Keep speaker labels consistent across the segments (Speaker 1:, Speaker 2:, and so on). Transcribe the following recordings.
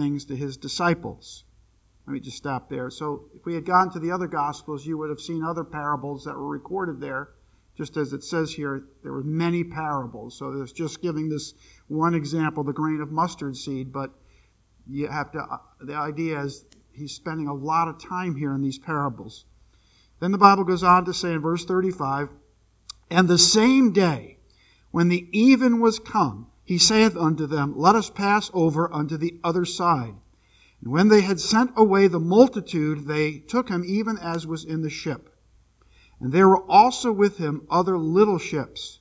Speaker 1: things to his disciples. Let me just stop there. So, if we had gone to the other Gospels, you would have seen other parables that were recorded there. Just as it says here, there were many parables. So, there's just giving this one example, the grain of mustard seed. But you have to, uh, the idea is he's spending a lot of time here in these parables. Then the Bible goes on to say in verse 35, And the same day, when the even was come, he saith unto them, Let us pass over unto the other side. And when they had sent away the multitude, they took him even as was in the ship. And there were also with him other little ships.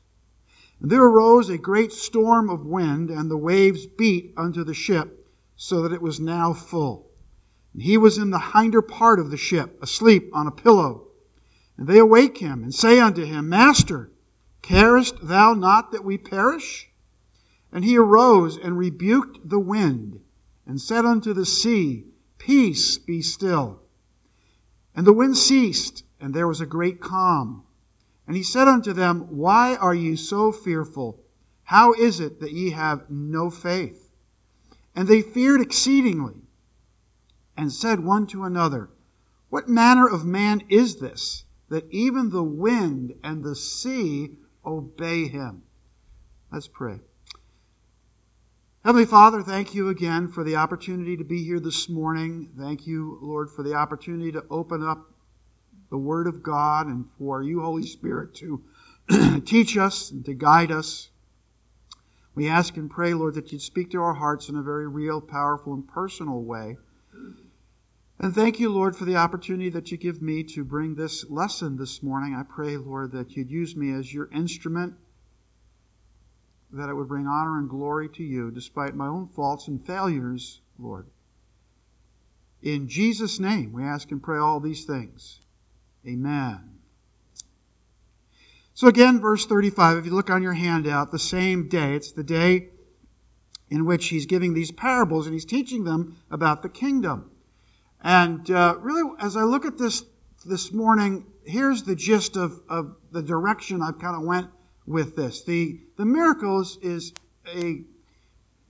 Speaker 1: And there arose a great storm of wind, and the waves beat unto the ship, so that it was now full. And he was in the hinder part of the ship, asleep on a pillow. And they awake him, and say unto him, Master, carest thou not that we perish? And he arose and rebuked the wind and said unto the sea, Peace, be still. And the wind ceased, and there was a great calm. And he said unto them, Why are ye so fearful? How is it that ye have no faith? And they feared exceedingly, and said one to another, What manner of man is this, that even the wind and the sea obey him? Let's pray. Heavenly Father, thank you again for the opportunity to be here this morning. Thank you, Lord, for the opportunity to open up the Word of God and for you, Holy Spirit, to teach us and to guide us. We ask and pray, Lord, that you'd speak to our hearts in a very real, powerful, and personal way. And thank you, Lord, for the opportunity that you give me to bring this lesson this morning. I pray, Lord, that you'd use me as your instrument that it would bring honor and glory to you despite my own faults and failures, Lord. In Jesus' name, we ask and pray all these things. Amen. So, again, verse 35, if you look on your handout, the same day, it's the day in which he's giving these parables and he's teaching them about the kingdom. And uh, really, as I look at this this morning, here's the gist of, of the direction I've kind of went with this. The, the miracles is a,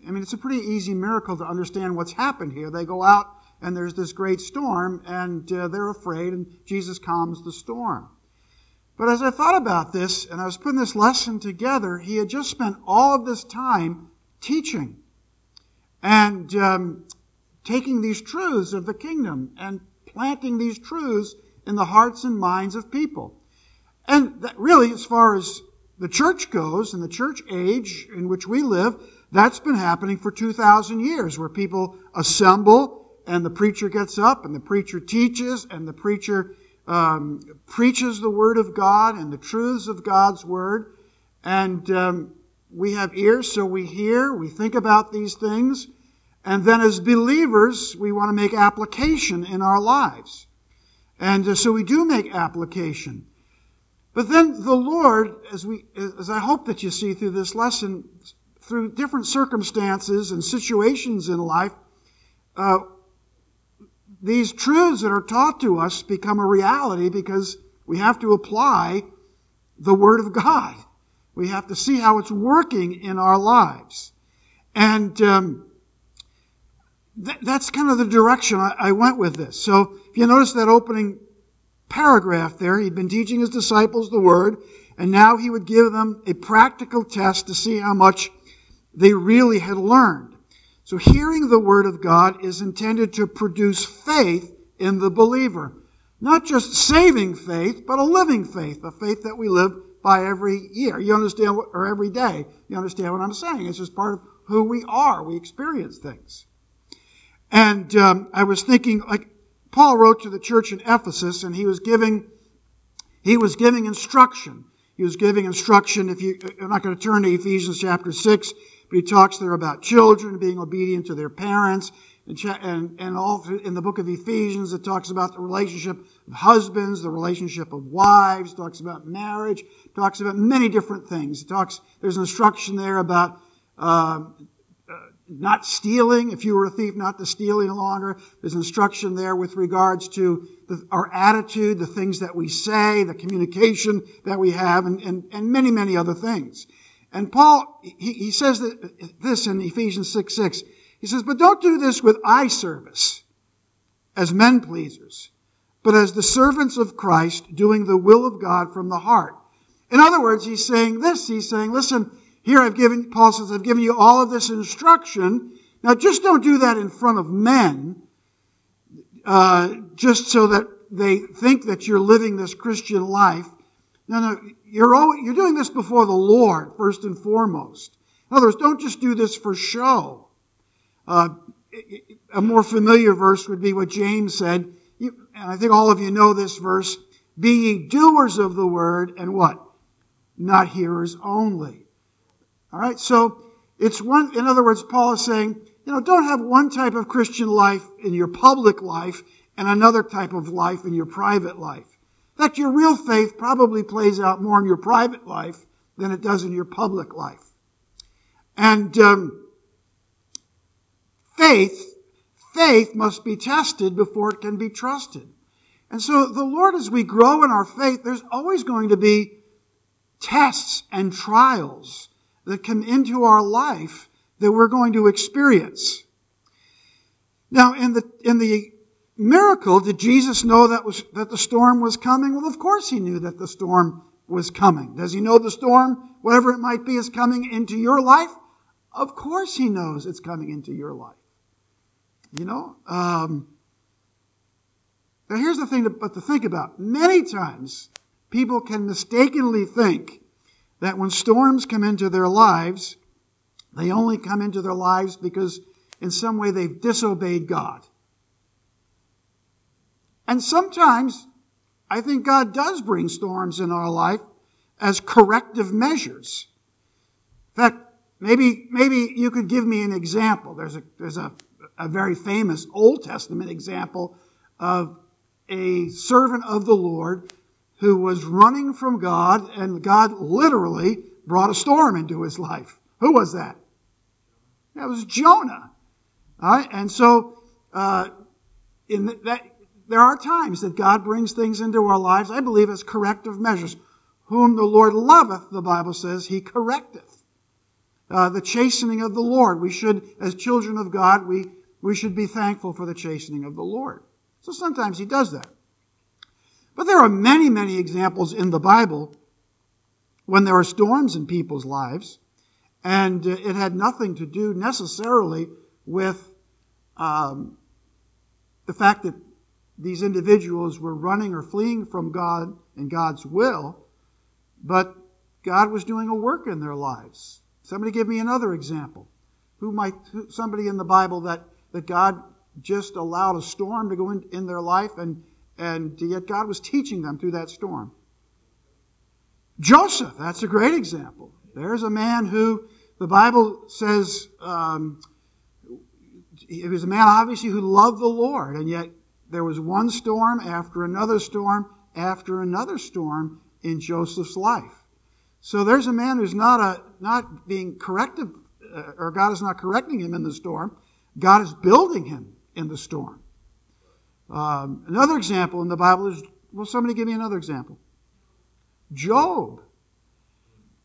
Speaker 1: I mean, it's a pretty easy miracle to understand what's happened here. They go out and there's this great storm and uh, they're afraid and Jesus calms the storm. But as I thought about this and I was putting this lesson together, he had just spent all of this time teaching and um, taking these truths of the kingdom and planting these truths in the hearts and minds of people. And really, as far as the church goes, and the church age in which we live, that's been happening for 2,000 years, where people assemble and the preacher gets up and the preacher teaches and the preacher um, preaches the Word of God and the truths of God's Word. And um, we have ears, so we hear, we think about these things. And then as believers, we want to make application in our lives. And uh, so we do make application. But then the Lord, as we, as I hope that you see through this lesson, through different circumstances and situations in life, uh, these truths that are taught to us become a reality because we have to apply the Word of God. We have to see how it's working in our lives. And um, th- that's kind of the direction I, I went with this. So if you notice that opening paragraph there. He'd been teaching his disciples the word, and now he would give them a practical test to see how much they really had learned. So hearing the word of God is intended to produce faith in the believer. Not just saving faith, but a living faith, a faith that we live by every year. You understand what, or every day. You understand what I'm saying. It's just part of who we are. We experience things. And um, I was thinking, like, Paul wrote to the church in Ephesus and he was giving, he was giving instruction. He was giving instruction. If you, I'm not going to turn to Ephesians chapter 6, but he talks there about children being obedient to their parents. And, and, and all in the book of Ephesians, it talks about the relationship of husbands, the relationship of wives, talks about marriage, talks about many different things. It talks, there's instruction there about uh, not stealing, if you were a thief, not to steal any longer. There's instruction there with regards to the, our attitude, the things that we say, the communication that we have, and, and, and many, many other things. And Paul, he, he says that, this in Ephesians 6 6. He says, but don't do this with eye service as men pleasers, but as the servants of Christ doing the will of God from the heart. In other words, he's saying this. He's saying, listen, here I've given, Paul says, I've given you all of this instruction. Now just don't do that in front of men, uh, just so that they think that you're living this Christian life. No, no, you're, always, you're doing this before the Lord, first and foremost. In other words, don't just do this for show. Uh, a more familiar verse would be what James said, and I think all of you know this verse, be ye doers of the word and what? Not hearers only. All right, so it's one, in other words, Paul is saying, you know, don't have one type of Christian life in your public life and another type of life in your private life. In fact, your real faith probably plays out more in your private life than it does in your public life. And um, faith, faith must be tested before it can be trusted. And so the Lord, as we grow in our faith, there's always going to be tests and trials that come into our life that we're going to experience. Now, in the, in the miracle, did Jesus know that was, that the storm was coming? Well, of course he knew that the storm was coming. Does he know the storm, whatever it might be, is coming into your life? Of course he knows it's coming into your life. You know? Um, now here's the thing to, but to think about. Many times, people can mistakenly think that when storms come into their lives, they only come into their lives because in some way they've disobeyed God. And sometimes I think God does bring storms in our life as corrective measures. In fact, maybe, maybe you could give me an example. There's a, there's a, a very famous Old Testament example of a servant of the Lord who was running from God, and God literally brought a storm into his life. Who was that? That was Jonah. All right, and so uh, in that there are times that God brings things into our lives. I believe as corrective measures. Whom the Lord loveth, the Bible says, He correcteth. Uh, the chastening of the Lord. We should, as children of God, we we should be thankful for the chastening of the Lord. So sometimes He does that. But there are many, many examples in the Bible when there are storms in people's lives, and it had nothing to do necessarily with um, the fact that these individuals were running or fleeing from God and God's will, but God was doing a work in their lives. Somebody give me another example. Who might, somebody in the Bible that, that God just allowed a storm to go in, in their life and and yet God was teaching them through that storm. Joseph, that's a great example. There's a man who the Bible says um, he was a man obviously who loved the Lord, and yet there was one storm after another storm after another storm in Joseph's life. So there's a man who's not a not being corrected, uh, or God is not correcting him in the storm. God is building him in the storm. Um, another example in the Bible is well, somebody give me another example. Job.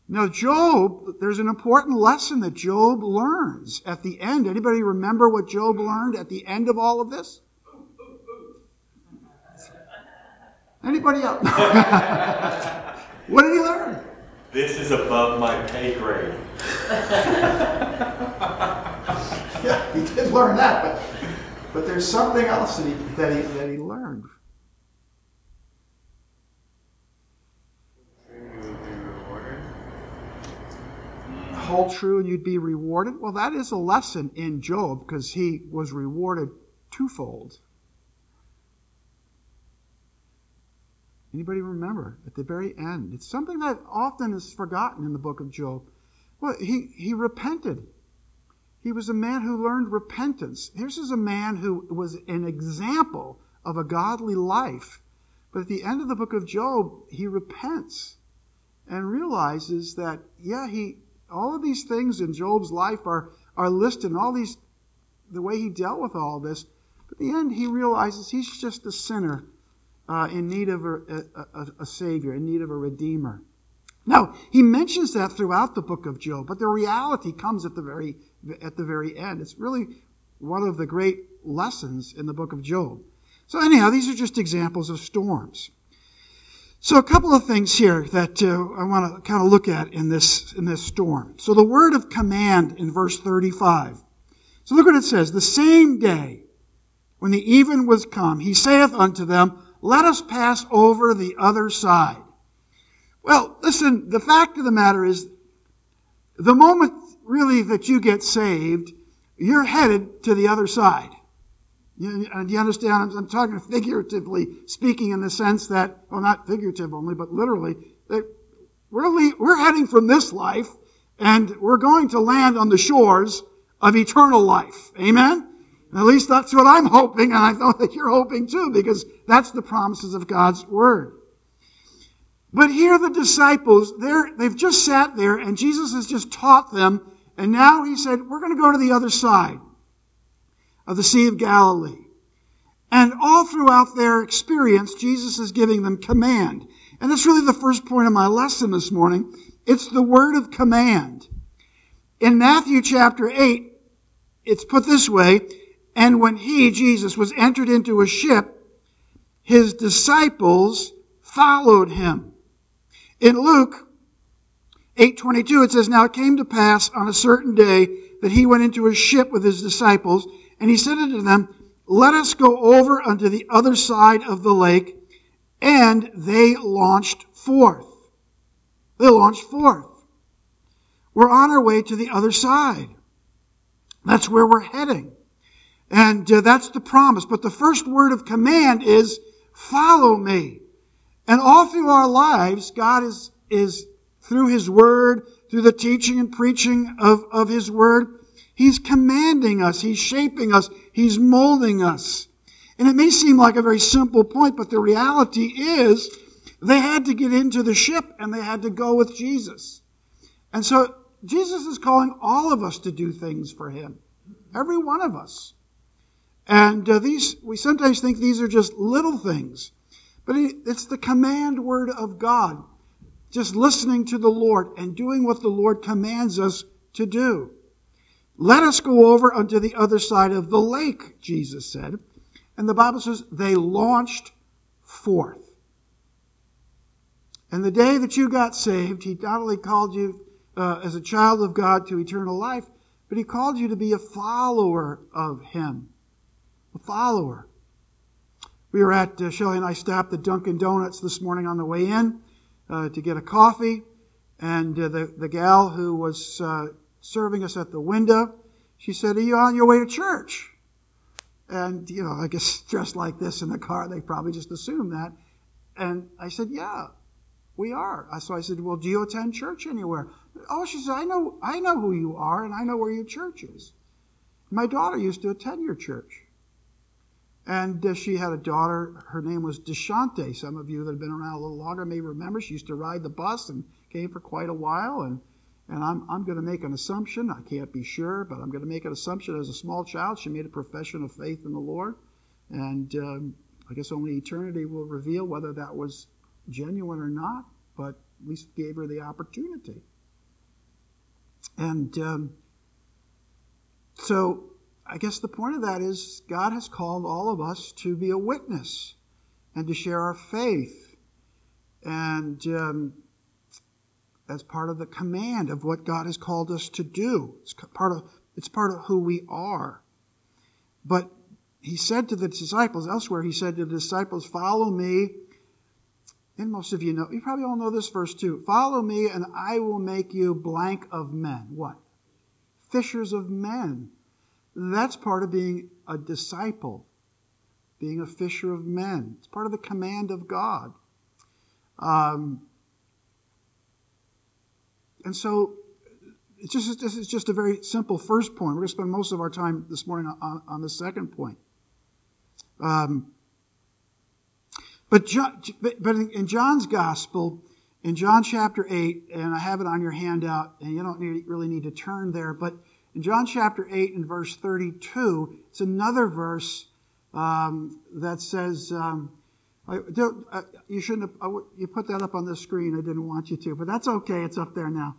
Speaker 1: Now, Job, there's an important lesson that Job learns at the end. Anybody remember what Job learned at the end of all of this? Anybody else? what did he learn?
Speaker 2: This is above my pay grade.
Speaker 1: yeah, he did learn that, but but there's something else that he, that he, that he learned. Hold true and you'd be rewarded. Well, that is a lesson in Job because he was rewarded twofold. Anybody remember at the very end? It's something that often is forgotten in the book of Job. Well, he, he repented. He was a man who learned repentance. This is a man who was an example of a godly life. But at the end of the book of Job, he repents and realizes that, yeah, he all of these things in Job's life are, are listed, and all these the way he dealt with all this. But at the end, he realizes he's just a sinner uh, in need of a, a, a, a Savior, in need of a Redeemer. Now, he mentions that throughout the book of Job, but the reality comes at the very, at the very end. It's really one of the great lessons in the book of Job. So, anyhow, these are just examples of storms. So, a couple of things here that uh, I want to kind of look at in this, in this storm. So, the word of command in verse 35. So, look what it says. The same day, when the even was come, he saith unto them, Let us pass over the other side. Well, listen, the fact of the matter is, the moment really that you get saved, you're headed to the other side. You, uh, do you understand? I'm, I'm, talking figuratively speaking in the sense that, well, not figurative only, but literally, that we're, le- we're heading from this life and we're going to land on the shores of eternal life. Amen? At least that's what I'm hoping, and I know that you're hoping too, because that's the promises of God's Word. But here the disciples, they've just sat there and Jesus has just taught them. And now he said, we're going to go to the other side of the Sea of Galilee. And all throughout their experience, Jesus is giving them command. And that's really the first point of my lesson this morning. It's the word of command. In Matthew chapter 8, it's put this way, and when he, Jesus, was entered into a ship, his disciples followed him. In Luke 8:22 it says now it came to pass on a certain day that he went into a ship with his disciples and he said unto them let us go over unto the other side of the lake and they launched forth. They launched forth. We're on our way to the other side. That's where we're heading. And uh, that's the promise. But the first word of command is follow me. And all through our lives, God is, is through His Word, through the teaching and preaching of, of His Word, He's commanding us, He's shaping us, He's molding us. And it may seem like a very simple point, but the reality is they had to get into the ship and they had to go with Jesus. And so Jesus is calling all of us to do things for Him. Every one of us. And uh, these, we sometimes think these are just little things. But it's the command word of God. Just listening to the Lord and doing what the Lord commands us to do. Let us go over unto the other side of the lake, Jesus said. And the Bible says they launched forth. And the day that you got saved, He not only called you uh, as a child of God to eternal life, but He called you to be a follower of Him. A follower. We were at, uh, Shelly and I stopped at Dunkin' Donuts this morning on the way in uh, to get a coffee. And uh, the, the gal who was uh, serving us at the window, she said, Are you on your way to church? And, you know, I guess dressed like this in the car, they probably just assumed that. And I said, Yeah, we are. So I said, Well, do you attend church anywhere? Oh, she said, I know, I know who you are, and I know where your church is. My daughter used to attend your church. And uh, she had a daughter. Her name was Deshante. Some of you that have been around a little longer may remember. She used to ride the bus and came for quite a while. And, and I'm, I'm going to make an assumption. I can't be sure, but I'm going to make an assumption. As a small child, she made a profession of faith in the Lord. And um, I guess only eternity will reveal whether that was genuine or not, but at least gave her the opportunity. And um, so I guess the point of that is God has called all of us to be a witness and to share our faith. And um, as part of the command of what God has called us to do. It's part of, it's part of who we are. But he said to the disciples, elsewhere, he said to the disciples, Follow me. And most of you know, you probably all know this verse too. Follow me, and I will make you blank of men. What? Fishers of men. That's part of being a disciple, being a fisher of men. It's part of the command of God. Um, and so it's just, this is just a very simple first point. We're going to spend most of our time this morning on, on the second point. Um, but, John, but in John's gospel, in John chapter 8, and I have it on your handout, and you don't need, really need to turn there, but in John chapter 8 and verse 32, it's another verse um, that says, um, I, uh, you shouldn't have, you put that up on the screen. I didn't want you to, but that's okay. It's up there now.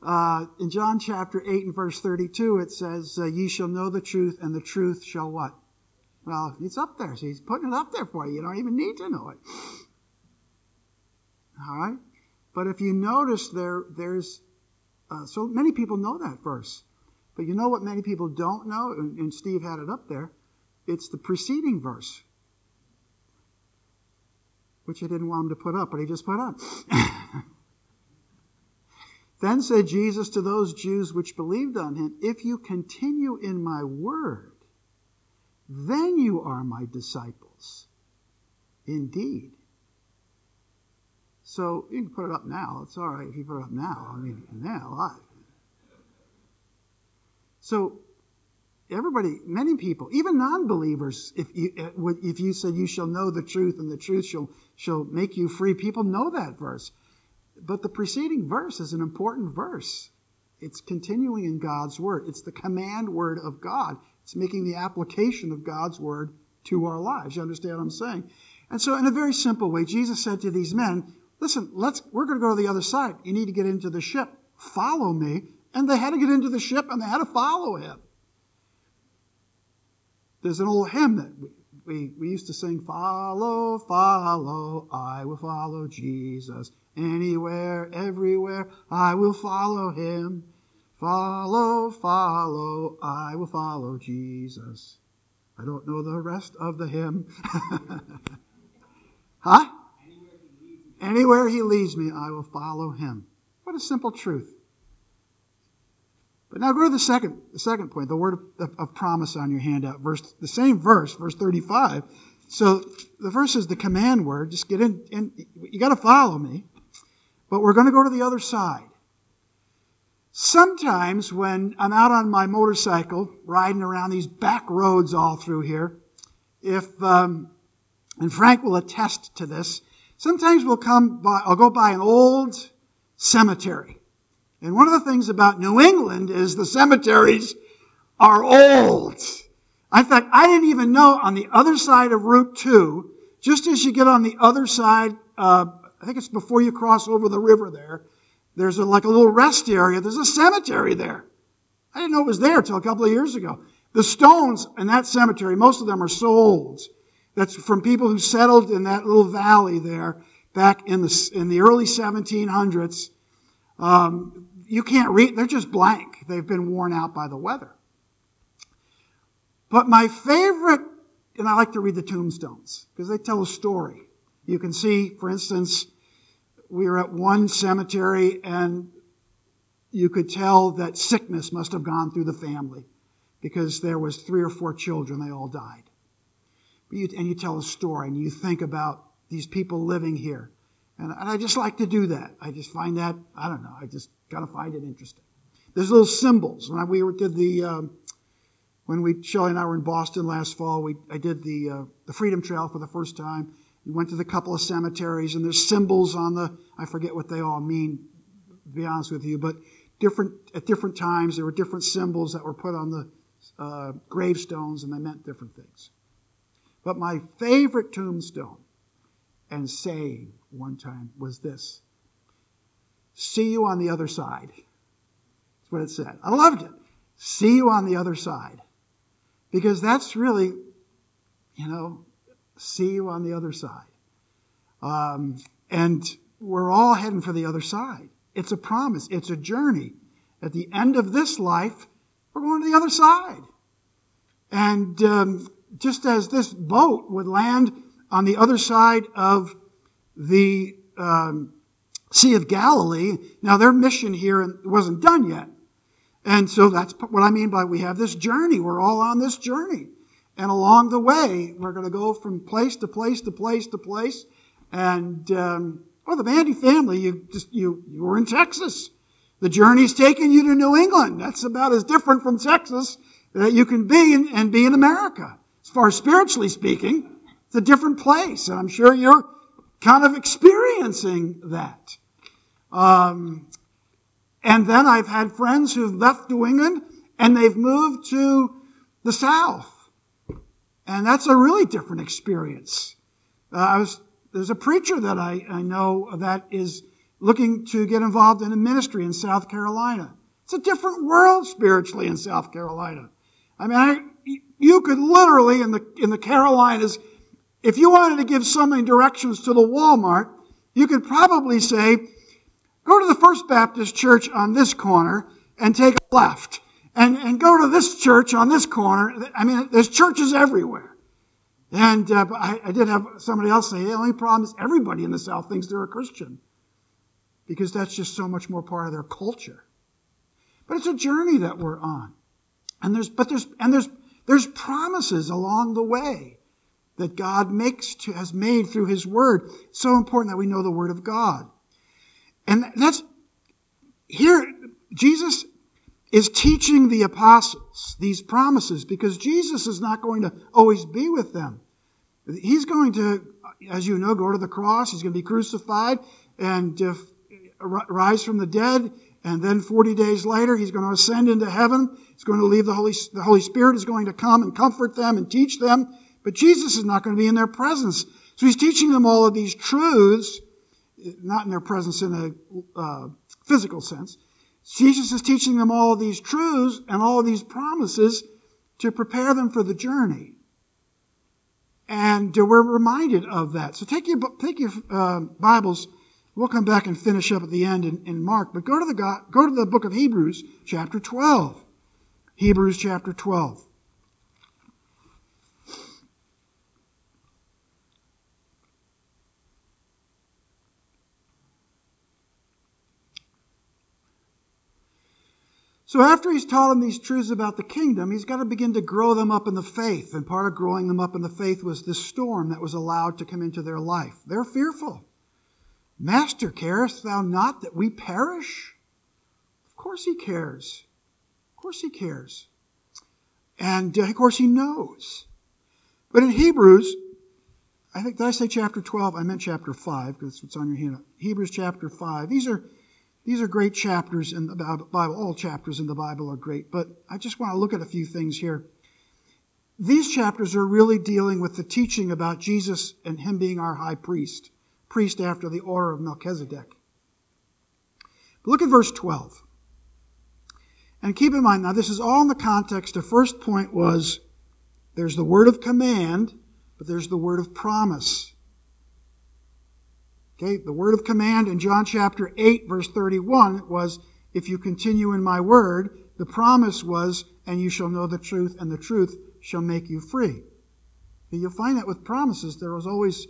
Speaker 1: Uh, in John chapter 8 and verse 32, it says, uh, Ye shall know the truth, and the truth shall what? Well, it's up there. So he's putting it up there for you. You don't even need to know it. All right? But if you notice there, there's, uh, so many people know that verse. But you know what many people don't know? And, and Steve had it up there. It's the preceding verse which I didn't want him to put up, but he just put up. then said Jesus to those Jews which believed on him, If you continue in my word, then you are my disciples. Indeed. So you can put it up now. It's all right if you put it up now. I mean, now, live. So everybody, many people, even non-believers, if you, eh, if you said you shall know the truth and the truth shall, shall make you free, people know that verse. But the preceding verse is an important verse. It's continuing in God's word. It's the command word of God. It's making the application of God's word to our lives. You understand what I'm saying? And so in a very simple way, Jesus said to these men, listen, let's, we're going to go to the other side. You need to get into the ship. Follow me. And they had to get into the ship and they had to follow him. There's an old hymn that we, we used to sing, Follow, follow, I will follow Jesus. Anywhere, everywhere, I will follow him. Follow, follow, I will follow Jesus. I don't know the rest of the hymn. huh? Anywhere he leads me, I will follow him. What a simple truth. But now go to the second, the second point, the word of, of, promise on your handout, verse, the same verse, verse 35. So the verse is the command word. Just get in, in you got to follow me. But we're going to go to the other side. Sometimes when I'm out on my motorcycle, riding around these back roads all through here, if, um, and Frank will attest to this, sometimes we'll come by, I'll go by an old cemetery. And one of the things about New England is the cemeteries are old. In fact, I didn't even know on the other side of Route 2, just as you get on the other side, uh, I think it's before you cross over the river there, there's a, like a little rest area. There's a cemetery there. I didn't know it was there until a couple of years ago. The stones in that cemetery, most of them are so old. That's from people who settled in that little valley there back in the, in the early 1700s. Um, you can't read, they're just blank. They've been worn out by the weather. But my favorite, and I like to read the tombstones because they tell a story. You can see, for instance, we were at one cemetery and you could tell that sickness must have gone through the family because there was three or four children, they all died. You, and you tell a story and you think about these people living here. And, and I just like to do that. I just find that, I don't know, I just Got to find it interesting. There's little symbols. When we did the, um, when we, Shelley and I were in Boston last fall, we, I did the, uh, the Freedom Trail for the first time. We went to the couple of cemeteries and there's symbols on the, I forget what they all mean, to be honest with you, but different, at different times there were different symbols that were put on the uh, gravestones and they meant different things. But my favorite tombstone and saying one time was this See you on the other side. That's what it said. I loved it. See you on the other side. Because that's really, you know, see you on the other side. Um, and we're all heading for the other side. It's a promise, it's a journey. At the end of this life, we're going to the other side. And um, just as this boat would land on the other side of the um, Sea of Galilee. Now, their mission here wasn't done yet. And so that's what I mean by we have this journey. We're all on this journey. And along the way, we're going to go from place to place to place to place. And, um, well, the Bandy family, you just, you, you were in Texas. The journey's taking you to New England. That's about as different from Texas that you can be in, and be in America. As far as spiritually speaking, it's a different place. And I'm sure you're kind of experiencing that. Um, and then I've had friends who've left New England and they've moved to the South. And that's a really different experience. Uh, I was there's a preacher that I, I know that is looking to get involved in a ministry in South Carolina. It's a different world spiritually in South Carolina. I mean, I, you could literally in the in the Carolinas, if you wanted to give somebody directions to the Walmart, you could probably say, go to the First Baptist Church on this corner and take a left. And, and go to this church on this corner. I mean, there's churches everywhere. And uh, I, I, did have somebody else say, the only problem is everybody in the South thinks they're a Christian. Because that's just so much more part of their culture. But it's a journey that we're on. And there's, but there's, and there's, there's promises along the way that God makes to, has made through His Word. It's so important that we know the Word of God. And that's, here, Jesus is teaching the apostles these promises because Jesus is not going to always be with them. He's going to, as you know, go to the cross. He's going to be crucified and uh, rise from the dead. And then 40 days later, he's going to ascend into heaven. He's going to leave the Holy, the Holy Spirit is going to come and comfort them and teach them. But Jesus is not going to be in their presence. So he's teaching them all of these truths, not in their presence in a uh, physical sense. Jesus is teaching them all of these truths and all of these promises to prepare them for the journey. And we're reminded of that. So take your, take your uh, Bibles. We'll come back and finish up at the end in, in Mark. But go to, the, go to the book of Hebrews, chapter 12. Hebrews chapter 12. So after he's taught them these truths about the kingdom, he's got to begin to grow them up in the faith. And part of growing them up in the faith was this storm that was allowed to come into their life. They're fearful. Master, carest thou not that we perish? Of course he cares. Of course he cares. And uh, of course he knows. But in Hebrews, I think, did I say chapter 12? I meant chapter 5 because it's on your hand. Hebrews chapter 5. These are these are great chapters in the Bible. All chapters in the Bible are great, but I just want to look at a few things here. These chapters are really dealing with the teaching about Jesus and him being our high priest, priest after the order of Melchizedek. But look at verse 12. And keep in mind, now this is all in the context. The first point was there's the word of command, but there's the word of promise. Okay, the word of command in John chapter 8, verse 31 was, If you continue in my word, the promise was, And you shall know the truth, and the truth shall make you free. you'll find that with promises, there was always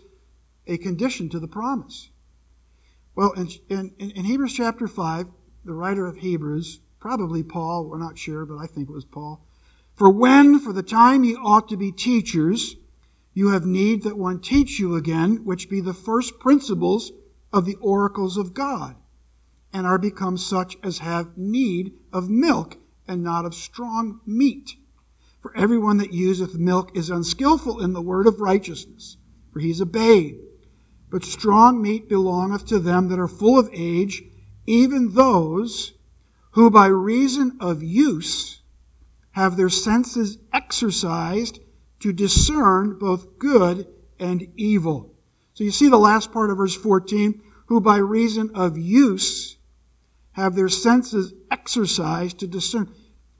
Speaker 1: a condition to the promise. Well, in, in, in Hebrews chapter 5, the writer of Hebrews, probably Paul, we're not sure, but I think it was Paul, for when, for the time ye ought to be teachers, you have need that one teach you again, which be the first principles of the oracles of God, and are become such as have need of milk and not of strong meat. For everyone that useth milk is unskillful in the word of righteousness, for he is a babe. But strong meat belongeth to them that are full of age, even those who by reason of use have their senses exercised to discern both good and evil. So you see the last part of verse 14, who by reason of use have their senses exercised to discern.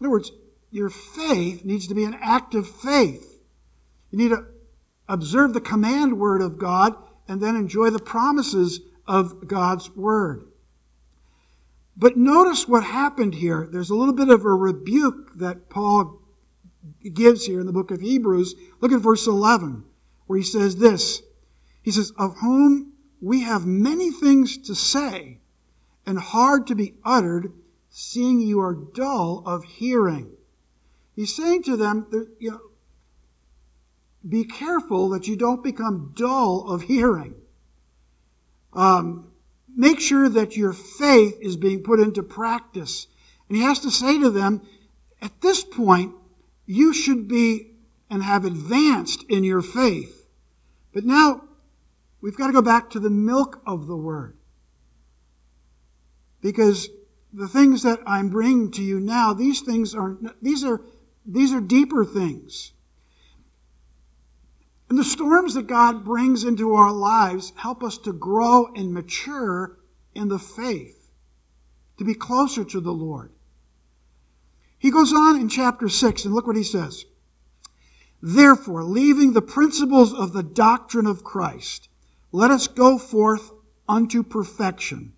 Speaker 1: In other words, your faith needs to be an active faith. You need to observe the command word of God and then enjoy the promises of God's word. But notice what happened here. There's a little bit of a rebuke that Paul gives here in the book of Hebrews. Look at verse 11, where he says this. He says, Of whom we have many things to say and hard to be uttered, seeing you are dull of hearing. He's saying to them, you know, be careful that you don't become dull of hearing. Um, make sure that your faith is being put into practice. And he has to say to them, at this point, you should be and have advanced in your faith. But now we've got to go back to the milk of the word. Because the things that I'm bringing to you now, these things are, these are, these are deeper things. And the storms that God brings into our lives help us to grow and mature in the faith, to be closer to the Lord. He goes on in chapter 6, and look what he says. Therefore, leaving the principles of the doctrine of Christ, let us go forth unto perfection,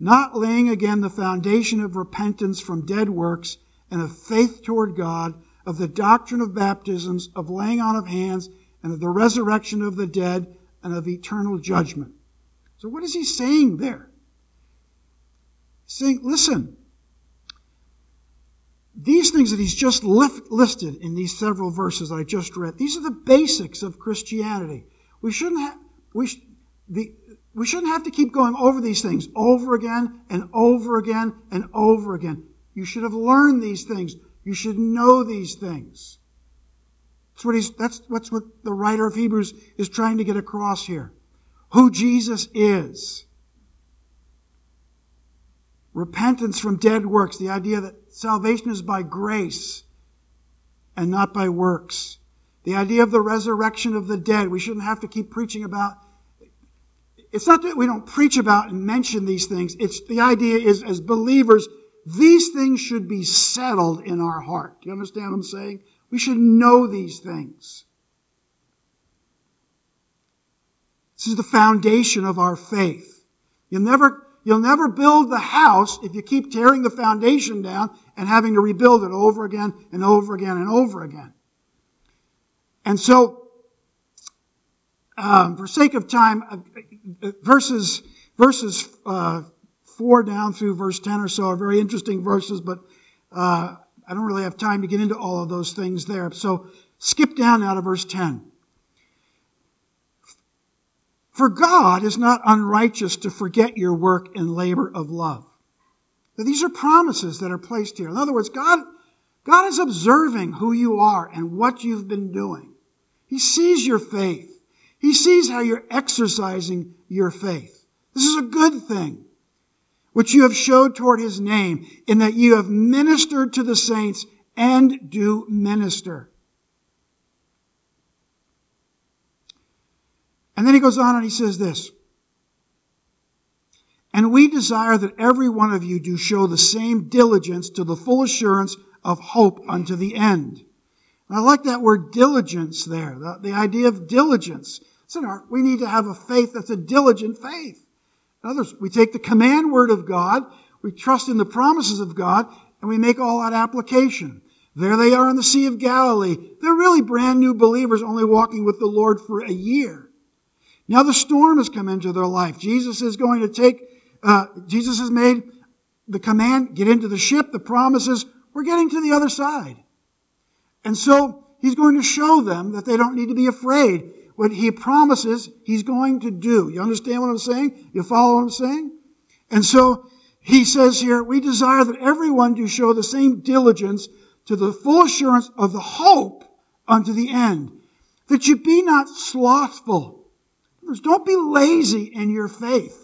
Speaker 1: not laying again the foundation of repentance from dead works and of faith toward God, of the doctrine of baptisms, of laying on of hands, and of the resurrection of the dead, and of eternal judgment. So, what is he saying there? He's saying, listen, these things that he's just listed in these several verses I just read, these are the basics of Christianity. We shouldn't have, we, sh- the, we shouldn't have to keep going over these things over again and over again and over again. You should have learned these things. You should know these things. That's what, he's, that's, that's what the writer of Hebrews is trying to get across here. Who Jesus is repentance from dead works, the idea that salvation is by grace and not by works. The idea of the resurrection of the dead, we shouldn't have to keep preaching about. It's not that we don't preach about and mention these things. It's the idea is as believers, these things should be settled in our heart. Do you understand what I'm saying? We should know these things. This is the foundation of our faith. You'll never You'll never build the house if you keep tearing the foundation down and having to rebuild it over again and over again and over again. And so, um, for sake of time, uh, uh, verses verses uh, four down through verse ten or so are very interesting verses, but uh, I don't really have time to get into all of those things there. So, skip down now to verse ten. For God is not unrighteous to forget your work and labor of love. Now, these are promises that are placed here. In other words, God, God is observing who you are and what you've been doing. He sees your faith. He sees how you're exercising your faith. This is a good thing, which you have showed toward his name, in that you have ministered to the saints and do minister. And then he goes on and he says this. And we desire that every one of you do show the same diligence to the full assurance of hope unto the end. And I like that word diligence there, the, the idea of diligence. So we need to have a faith that's a diligent faith. In others, we take the command word of God, we trust in the promises of God, and we make all that application. There they are in the Sea of Galilee. They're really brand new believers, only walking with the Lord for a year. Now the storm has come into their life. Jesus is going to take, uh, Jesus has made the command, get into the ship. The promises, we're getting to the other side. And so he's going to show them that they don't need to be afraid. What he promises, he's going to do. You understand what I'm saying? You follow what I'm saying? And so he says here, we desire that everyone do show the same diligence to the full assurance of the hope unto the end. That you be not slothful don't be lazy in your faith.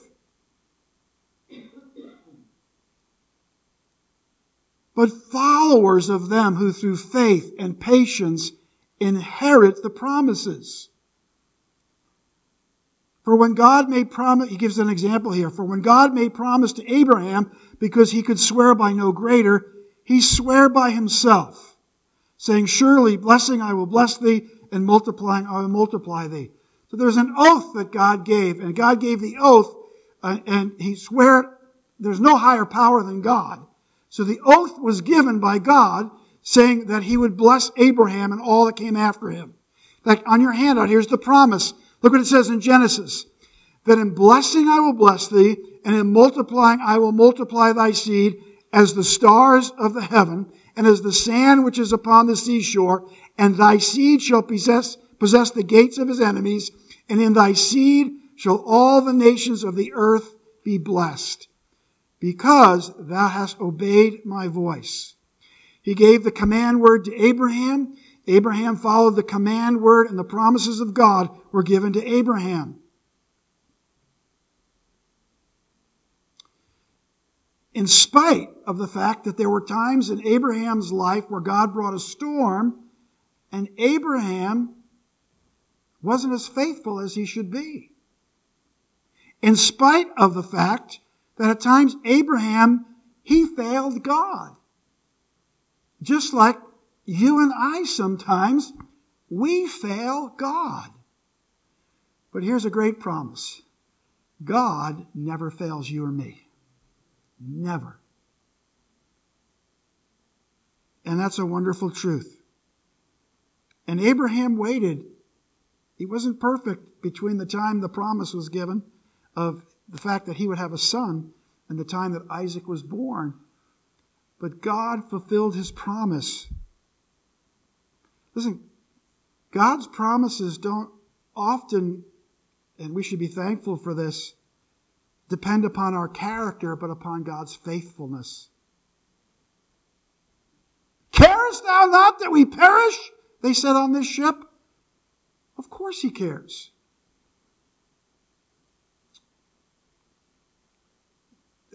Speaker 1: But followers of them who through faith and patience inherit the promises. For when God made promise, he gives an example here. For when God made promise to Abraham, because he could swear by no greater, he sware by himself, saying, Surely blessing I will bless thee, and multiplying I will multiply thee. So there's an oath that God gave, and God gave the oath, uh, and he swore there's no higher power than God. So the oath was given by God, saying that he would bless Abraham and all that came after him. In fact, on your handout, here's the promise. Look what it says in Genesis. That in blessing I will bless thee, and in multiplying I will multiply thy seed as the stars of the heaven, and as the sand which is upon the seashore, and thy seed shall possess, possess the gates of his enemies, and in thy seed shall all the nations of the earth be blessed, because thou hast obeyed my voice. He gave the command word to Abraham. Abraham followed the command word, and the promises of God were given to Abraham. In spite of the fact that there were times in Abraham's life where God brought a storm, and Abraham wasn't as faithful as he should be. In spite of the fact that at times Abraham, he failed God. Just like you and I sometimes, we fail God. But here's a great promise God never fails you or me. Never. And that's a wonderful truth. And Abraham waited. He wasn't perfect between the time the promise was given of the fact that he would have a son and the time that Isaac was born. But God fulfilled his promise. Listen, God's promises don't often, and we should be thankful for this, depend upon our character, but upon God's faithfulness. Carest thou not that we perish? They said on this ship. Of course he cares.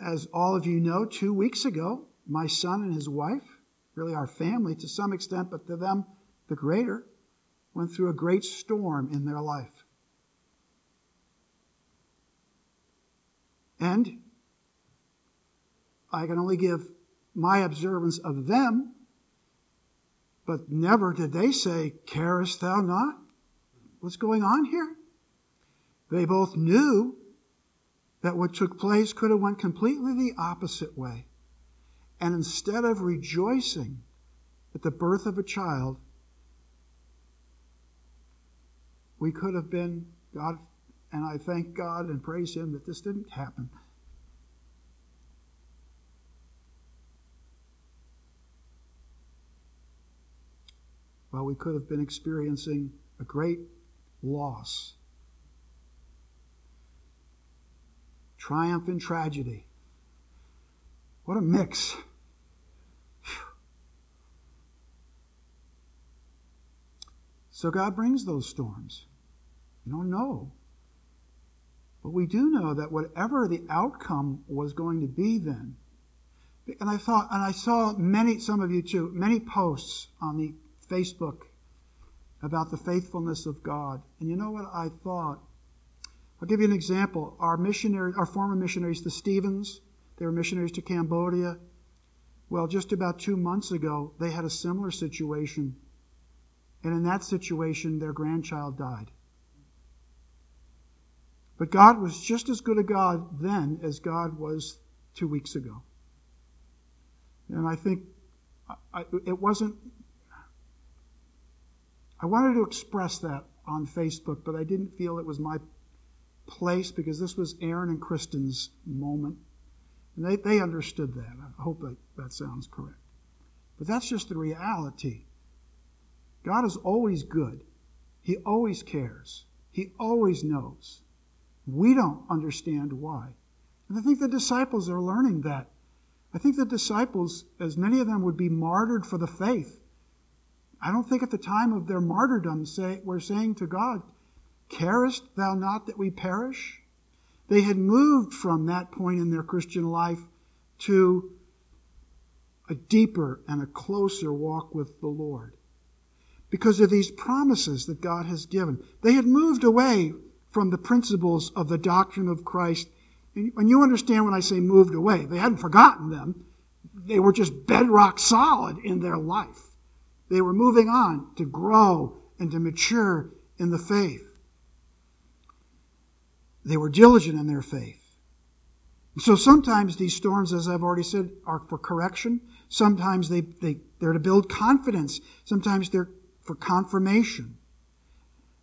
Speaker 1: As all of you know, two weeks ago, my son and his wife, really our family to some extent, but to them the greater, went through a great storm in their life. And I can only give my observance of them but never did they say, Carest thou not? What's going on here? They both knew that what took place could have went completely the opposite way. And instead of rejoicing at the birth of a child, we could have been God, and I thank God and praise Him that this didn't happen. well, we could have been experiencing a great loss. Triumph and tragedy. What a mix. So God brings those storms. You don't know. But we do know that whatever the outcome was going to be then, and I thought, and I saw many, some of you too, many posts on the Facebook about the faithfulness of God. And you know what I thought? I'll give you an example. Our missionary, our former missionaries, the Stevens, they were missionaries to Cambodia. Well, just about two months ago, they had a similar situation. And in that situation, their grandchild died. But God was just as good a God then as God was two weeks ago. And I think I, it wasn't I wanted to express that on Facebook, but I didn't feel it was my place because this was Aaron and Kristen's moment. And they, they understood that. I hope that, that sounds correct. But that's just the reality. God is always good. He always cares. He always knows. We don't understand why. And I think the disciples are learning that. I think the disciples, as many of them would be martyred for the faith, I don't think at the time of their martyrdom say, were saying to God, Carest thou not that we perish? They had moved from that point in their Christian life to a deeper and a closer walk with the Lord because of these promises that God has given. They had moved away from the principles of the doctrine of Christ. And you understand when I say moved away, they hadn't forgotten them. They were just bedrock solid in their life. They were moving on to grow and to mature in the faith. They were diligent in their faith. So sometimes these storms, as I've already said, are for correction. Sometimes they, they, they're to build confidence. Sometimes they're for confirmation.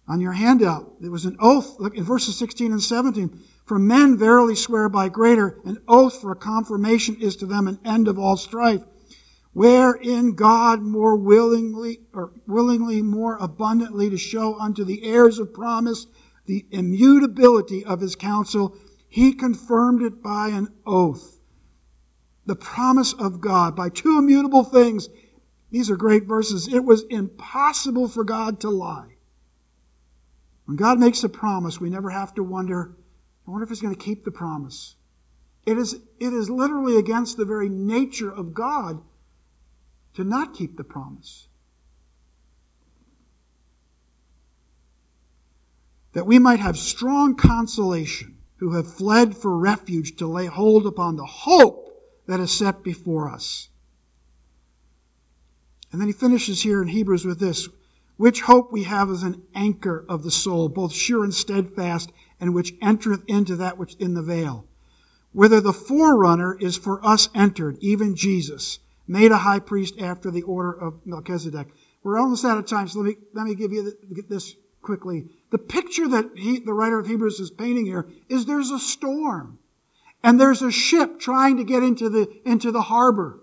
Speaker 1: On your handout, there was an oath. Look in verses 16 and 17. For men verily swear by greater, an oath for a confirmation is to them an end of all strife wherein God more willingly or willingly more abundantly to show unto the heirs of promise the immutability of his counsel, he confirmed it by an oath. The promise of God by two immutable things. These are great verses. It was impossible for God to lie. When God makes a promise, we never have to wonder, I wonder if he's going to keep the promise. It is, it is literally against the very nature of God to not keep the promise. that we might have strong consolation who have fled for refuge to lay hold upon the hope that is set before us. And then he finishes here in Hebrews with this which hope we have is an anchor of the soul, both sure and steadfast, and which entereth into that which in the veil. Whither the forerunner is for us entered, even Jesus, made a high priest after the order of Melchizedek. We're almost out of time, so let me, let me give you this quickly. The picture that he, the writer of Hebrews is painting here is there's a storm. And there's a ship trying to get into the, into the harbor.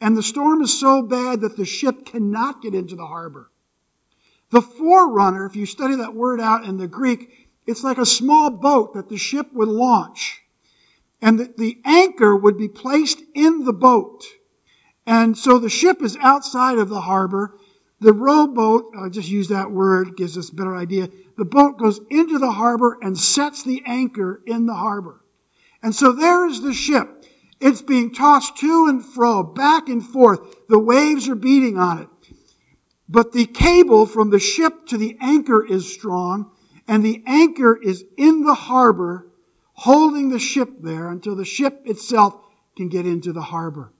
Speaker 1: And the storm is so bad that the ship cannot get into the harbor. The forerunner, if you study that word out in the Greek, it's like a small boat that the ship would launch. And the, the anchor would be placed in the boat. And so the ship is outside of the harbor. The rowboat, I'll just use that word, gives us a better idea. The boat goes into the harbor and sets the anchor in the harbor. And so there is the ship. It's being tossed to and fro, back and forth. The waves are beating on it. But the cable from the ship to the anchor is strong, and the anchor is in the harbor, holding the ship there until the ship itself can get into the harbor.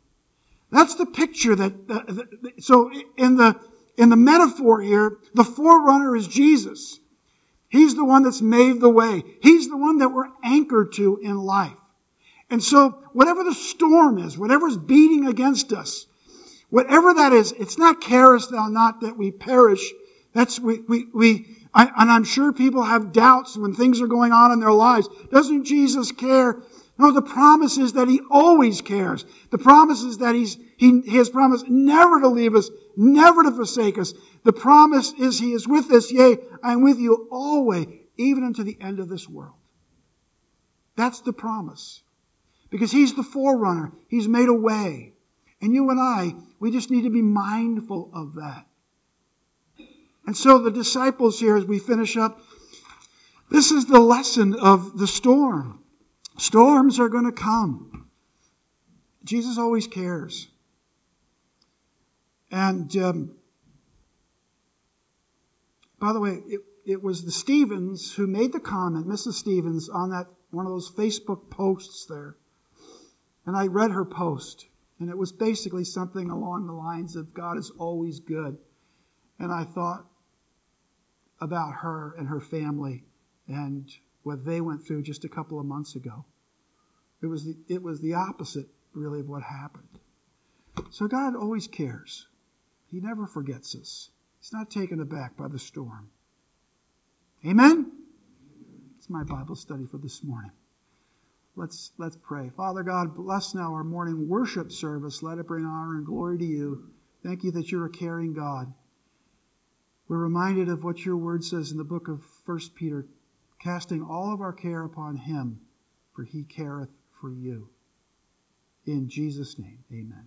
Speaker 1: That's the picture that, uh, so in the, in the metaphor here, the forerunner is Jesus. He's the one that's made the way. He's the one that we're anchored to in life. And so, whatever the storm is, whatever's beating against us, Whatever that is, it's not carest thou not that we perish. That's, we, we, we, I, and I'm sure people have doubts when things are going on in their lives. Doesn't Jesus care? No, the promise is that He always cares. The promise is that He's, He, He has promised never to leave us, never to forsake us. The promise is He is with us, yea, I am with you always, even unto the end of this world. That's the promise. Because He's the forerunner. He's made a way. And you and I, we just need to be mindful of that. And so the disciples here, as we finish up, this is the lesson of the storm. Storms are going to come. Jesus always cares. And um, by the way, it, it was the Stevens who made the comment, Mrs. Stevens, on that one of those Facebook posts there. And I read her post. And it was basically something along the lines of God is always good. And I thought about her and her family and what they went through just a couple of months ago. It was the, it was the opposite, really, of what happened. So God always cares. He never forgets us. He's not taken aback by the storm. Amen? It's my Bible study for this morning. Let's, let's pray. Father God, bless now our morning worship service. Let it bring honor and glory to you. Thank you that you're a caring God. We're reminded of what your word says in the book of 1 Peter casting all of our care upon him, for he careth for you. In Jesus' name, amen.